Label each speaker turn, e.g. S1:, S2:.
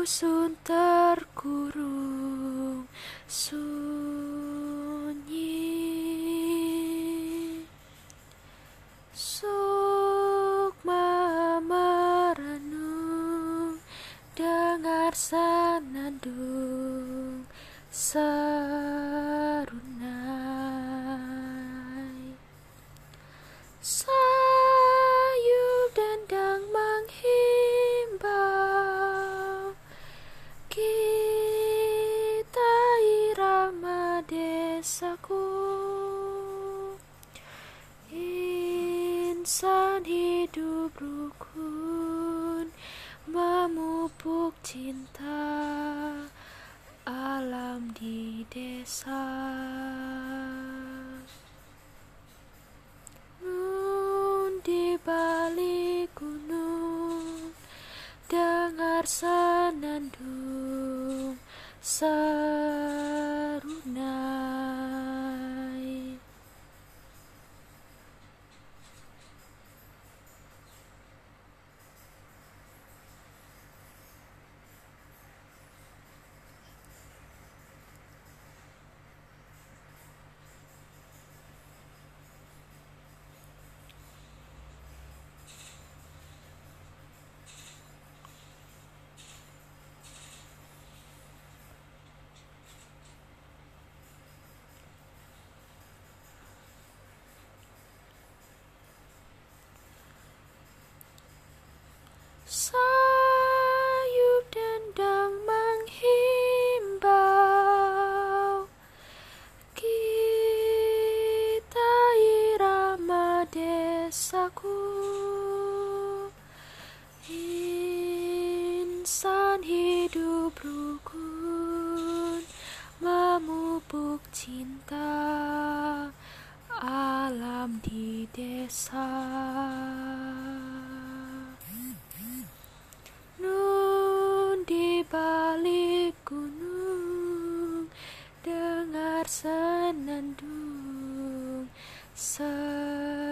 S1: dusun terkurung sunyi. Sukma merenung dengar senandung serunai desaku Insan hidup rukun Memupuk cinta Alam di desa. Nun di balik gunung Dengar senandung serunai desaku Insan hidup rukun Memupuk cinta Alam di desa. Nun di balik gunung dengar senandung serunai